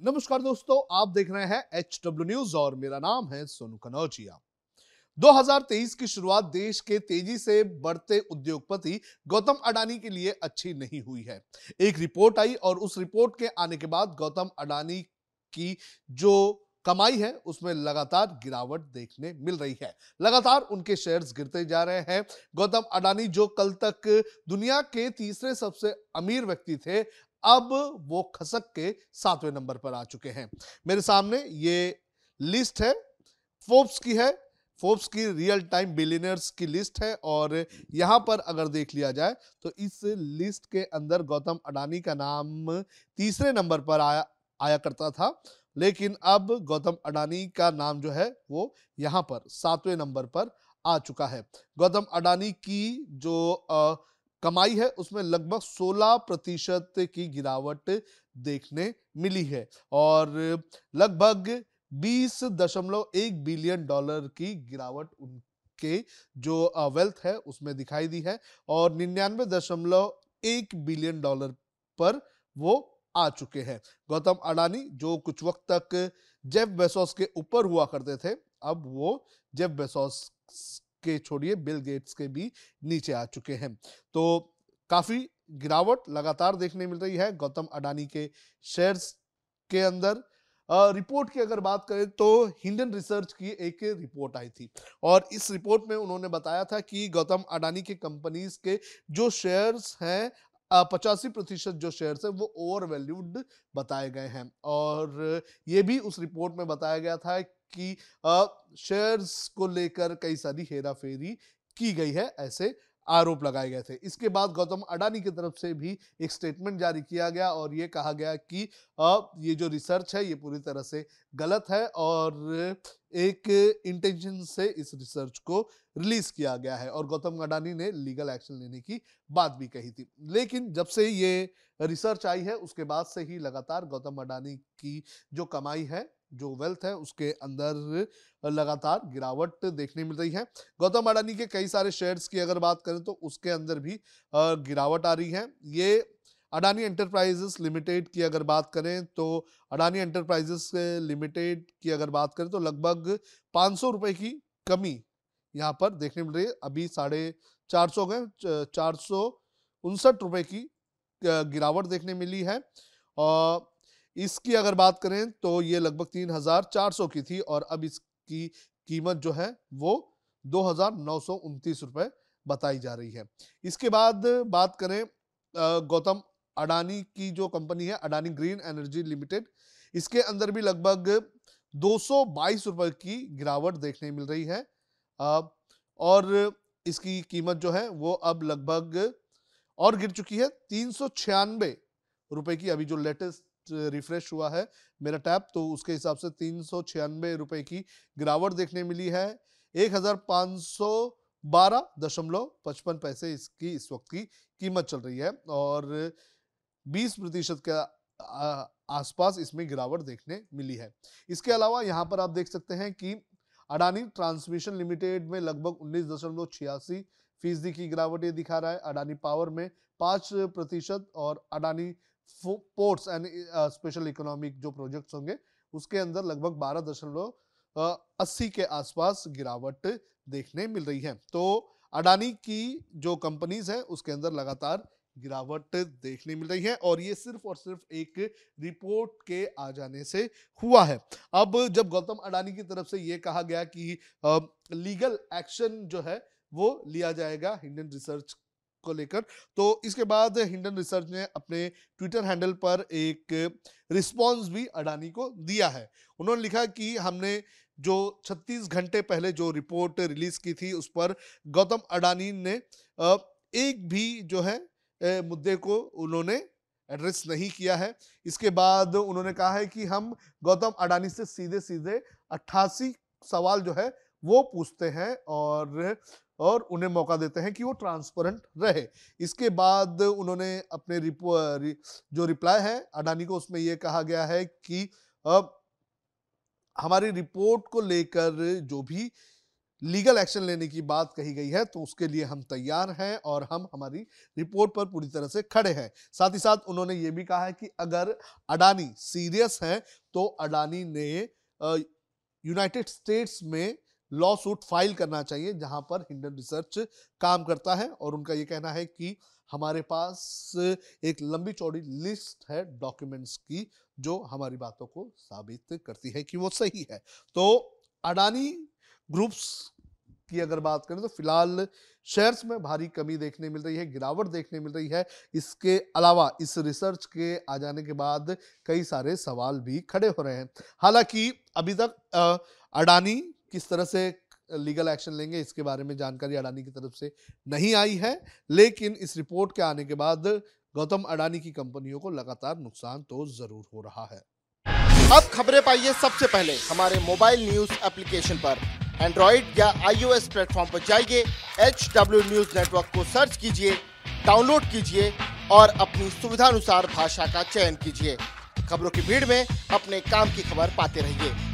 नमस्कार दोस्तों, आप देख रहे हैं एच डब्ल्यू न्यूज़ और मेरा नाम है सोनू कनौजिया। 2023 की शुरुआत देश के तेज़ी से बढ़ते उद्योगपति गौतम अडानी के लिए अच्छी नहीं हुई है। एक रिपोर्ट आई और उस रिपोर्ट के आने के बाद गौतम अडानी की जो कमाई है, उसमें लगातार गिरावट देखने मिल रही है। लगातार उनके शेयर्स गिरते जा रहे हैं। गौतम अडानी, जो कल तक दुनिया के तीसरे सबसे अमीर व्यक्ति थे, अब वो खसक के सातवें नंबर पर आ चुके हैं। मेरे सामने ये लिस्ट है फोर्ब्स की है। फोर्ब्स की रियल टाइम बिलियनर्स की लिस्ट है और यहाँ पर अगर देख लिया जाए तो इस लिस्ट के अंदर गौतम अडानी का नाम तीसरे नंबर पर आया आया करता था। लेकिन अब गौतम अडानी का नाम जो है वो यहाँ पर सातवें नंबर पर आ चुका है। गौतम अडानी की जो आ, कमाई है उसमें लगभग 16 प्रतिशत की गिरावट देखने मिली है और लगभग बीस दशमलव एक बिलियन डॉलर की गिरावट उनके जो वेल्थ है उसमें दिखाई दी है और निन्यानवे दशमलव एक बिलियन डॉलर पर वो आ चुके हैं। गौतम अडानी जो कुछ वक्त तक जेफ बेसोस के ऊपर हुआ करते थे, अब वो जेफ बेसोस के छोड़िए, बिल गेट्स के भी नीचे आ चुके हैं। तो काफ़ी गिरावट लगातार देखने मिल रही है गौतम अडानी के शेयर्स के अंदर। रिपोर्ट की अगर बात करें तो हिंडन रिसर्च की एक रिपोर्ट आई थी और इस रिपोर्ट में उन्होंने बताया था कि गौतम अडानी के कंपनीज़ के जो शेयर्स हैं पचासी प्रतिशत जो शेयर्स है, वो ओवर वैल्यूड बताए गए हैं। और ये भी उस रिपोर्ट में बताया गया था कि शेयर्स को लेकर कई सारी हेरा फेरी की गई है, ऐसे आरोप लगाए गए थे। इसके बाद गौतम अडानी की तरफ़ से भी एक स्टेटमेंट जारी किया गया और ये कहा गया कि ये जो रिसर्च है, ये पूरी तरह से गलत है और एक इंटेंशन से इस रिसर्च को रिलीज़ किया गया है और गौतम अडानी ने लीगल एक्शन लेने की बात भी कही थी। लेकिन जब से ये रिसर्च आई है, उसके बाद से ही लगातार गौतम अडानी की जो कमाई है जो वेल्थ है, उसके अंदर लगातार गिरावट देखने मिल रही है। गौतम अडानी के कई सारे शेयर्स की अगर बात करें तो उसके अंदर भी गिरावट आ रही है। ये अडानी एंटरप्राइजेस लिमिटेड की अगर बात करें तो अडानी एंटरप्राइजेस लिमिटेड की अगर बात करें तो लगभग पाँच सौ रुपए की कमी यहाँ पर देखने मिल रही है। अभी साढ़े चार सौ गए चार सौ उनसठ रुपये की गिरावट देखने मिली है। और इसकी अगर बात करें तो ये लगभग तीन हज़ार चार सौ की थी और अब इसकी कीमत जो है वो दो हज़ार नौ सौ उनतीस रुपए बताई जा रही है। इसके बाद बात करें गौतम अडानी की जो कंपनी है, अडानी ग्रीन एनर्जी लिमिटेड, इसके अंदर भी लगभग दो सौ बाईस रुपए की गिरावट देखने मिल रही है। और इसकी कीमत जो है वो अब लगभग और गिर चुकी है तीन सौ छियानबे रुपए की। अभी जो लेटेस्ट रिफ्रेश हुआ है। मेरा टैब तो उसके हिसाब से तीन सौ छियानवे रुपए की गिरावट देखने मिली है। एक हज़ार पाँच सौ बारह दशमलव पचपन पैसे इसकी, इस वक्त की कीमत चल रही है और बीस प्रतिशत के आसपास इसमें गिरावट देखने मिली है। इसके अलावा यहाँ पर आप देख सकते हैं कि अडानी ट्रांसमिशन लिमिटेड में लगभग उन्नीस दशमलव छियासी फ़ीसदी की गिरावट ये दिखा रहा है। अडानी पावर में पाँच प्रतिशत और Adani ports and special economic जो प्रोजेक्ट्स होंगे, उसके अंदर लगभग बारह दशमलव अस्सी के आसपास गिरावट देखने मिल रही है। तो अडानी की जो कंपनीज़ है, उसके अंदर लगातार गिरावट देखने मिल रही है और ये सिर्फ़ और सिर्फ़ एक रिपोर्ट के आ जाने से हुआ है। अब जब गौतम अडानी की तरफ़ से ये कहा गया कि लीगल एक्शन जो है, वो लिया जाएगा इंडियन रिसर्च को लेकर। तो इसके बाद हिंडन रिसर्च ने अपने ट्विटर हैंडल पर एक रिस्पांस भी अडानी को दिया है। उन्होंने लिखा कि हमने जो 36 घंटे पहले जो रिपोर्ट रिलीज़ की थी, उस पर गौतम अडानी ने एक भी जो है मुद्दे को उन्होंने एड्रेस नहीं किया है। इसके बाद उन्होंने कहा है कि हम गौतम अडानी से सीधे सीधे अट्ठासी सवाल जो है वो पूछते हैं और और उन्हें मौका देते हैं कि वो ट्रांसपेरेंट रहे। इसके बाद उन्होंने अपने रिपो जो रिप्लाई है, अडानी को उसमें ये कहा गया है कि, अब हमारी रिपोर्ट को लेकर जो भी लीगल एक्शन लेने की बात कही गई है तो उसके लिए हम तैयार हैं और हम हमारी रिपोर्ट पर पूरी तरह से खड़े हैं। साथ ही साथ उन्होंने ये भी कहा है कि अगर अडानी सीरियस है तो अडानी ने यूनाइटेड स्टेट्स में लॉ सूट फ़ाइल करना चाहिए, जहाँ पर हिंडन रिसर्च काम करता है और उनका ये कहना है कि हमारे पास एक लंबी चौड़ी लिस्ट है डॉक्यूमेंट्स की, जो हमारी बातों को साबित करती है कि वो सही है। तो अडानी ग्रुप्स की अगर बात करें तो फ़िलहाल शेयर्स में भारी कमी देखने मिल रही है, गिरावट देखने मिल रही है। इसके अलावा इस रिसर्च के आ जाने के बाद कई सारे सवाल भी खड़े हो रहे हैं। हालाँकि अभी तक अडानी किस तरह से लीगल एक्शन लेंगे, इसके बारे में जानकारी अडानी की तरफ़ से नहीं आई है, लेकिन इस रिपोर्ट के आने के बाद गौतम अडानी की कंपनियों को लगातार नुकसान तो ज़रूर हो रहा है। अब खबरें पाइए सबसे पहले, हमारे मोबाइल न्यूज़ एप्लीकेशन पर। एंड्रॉइड या आईओएस प्लेटफॉर्म पर जाइए एच डब्ल्यू न्यूज़ नेटवर्क को सर्च कीजिए, डाउनलोड कीजिए और अपनी सुविधानुसार भाषा का चयन कीजिए। खबरों की भीड़ में अपने काम की खबर पाते रहिए।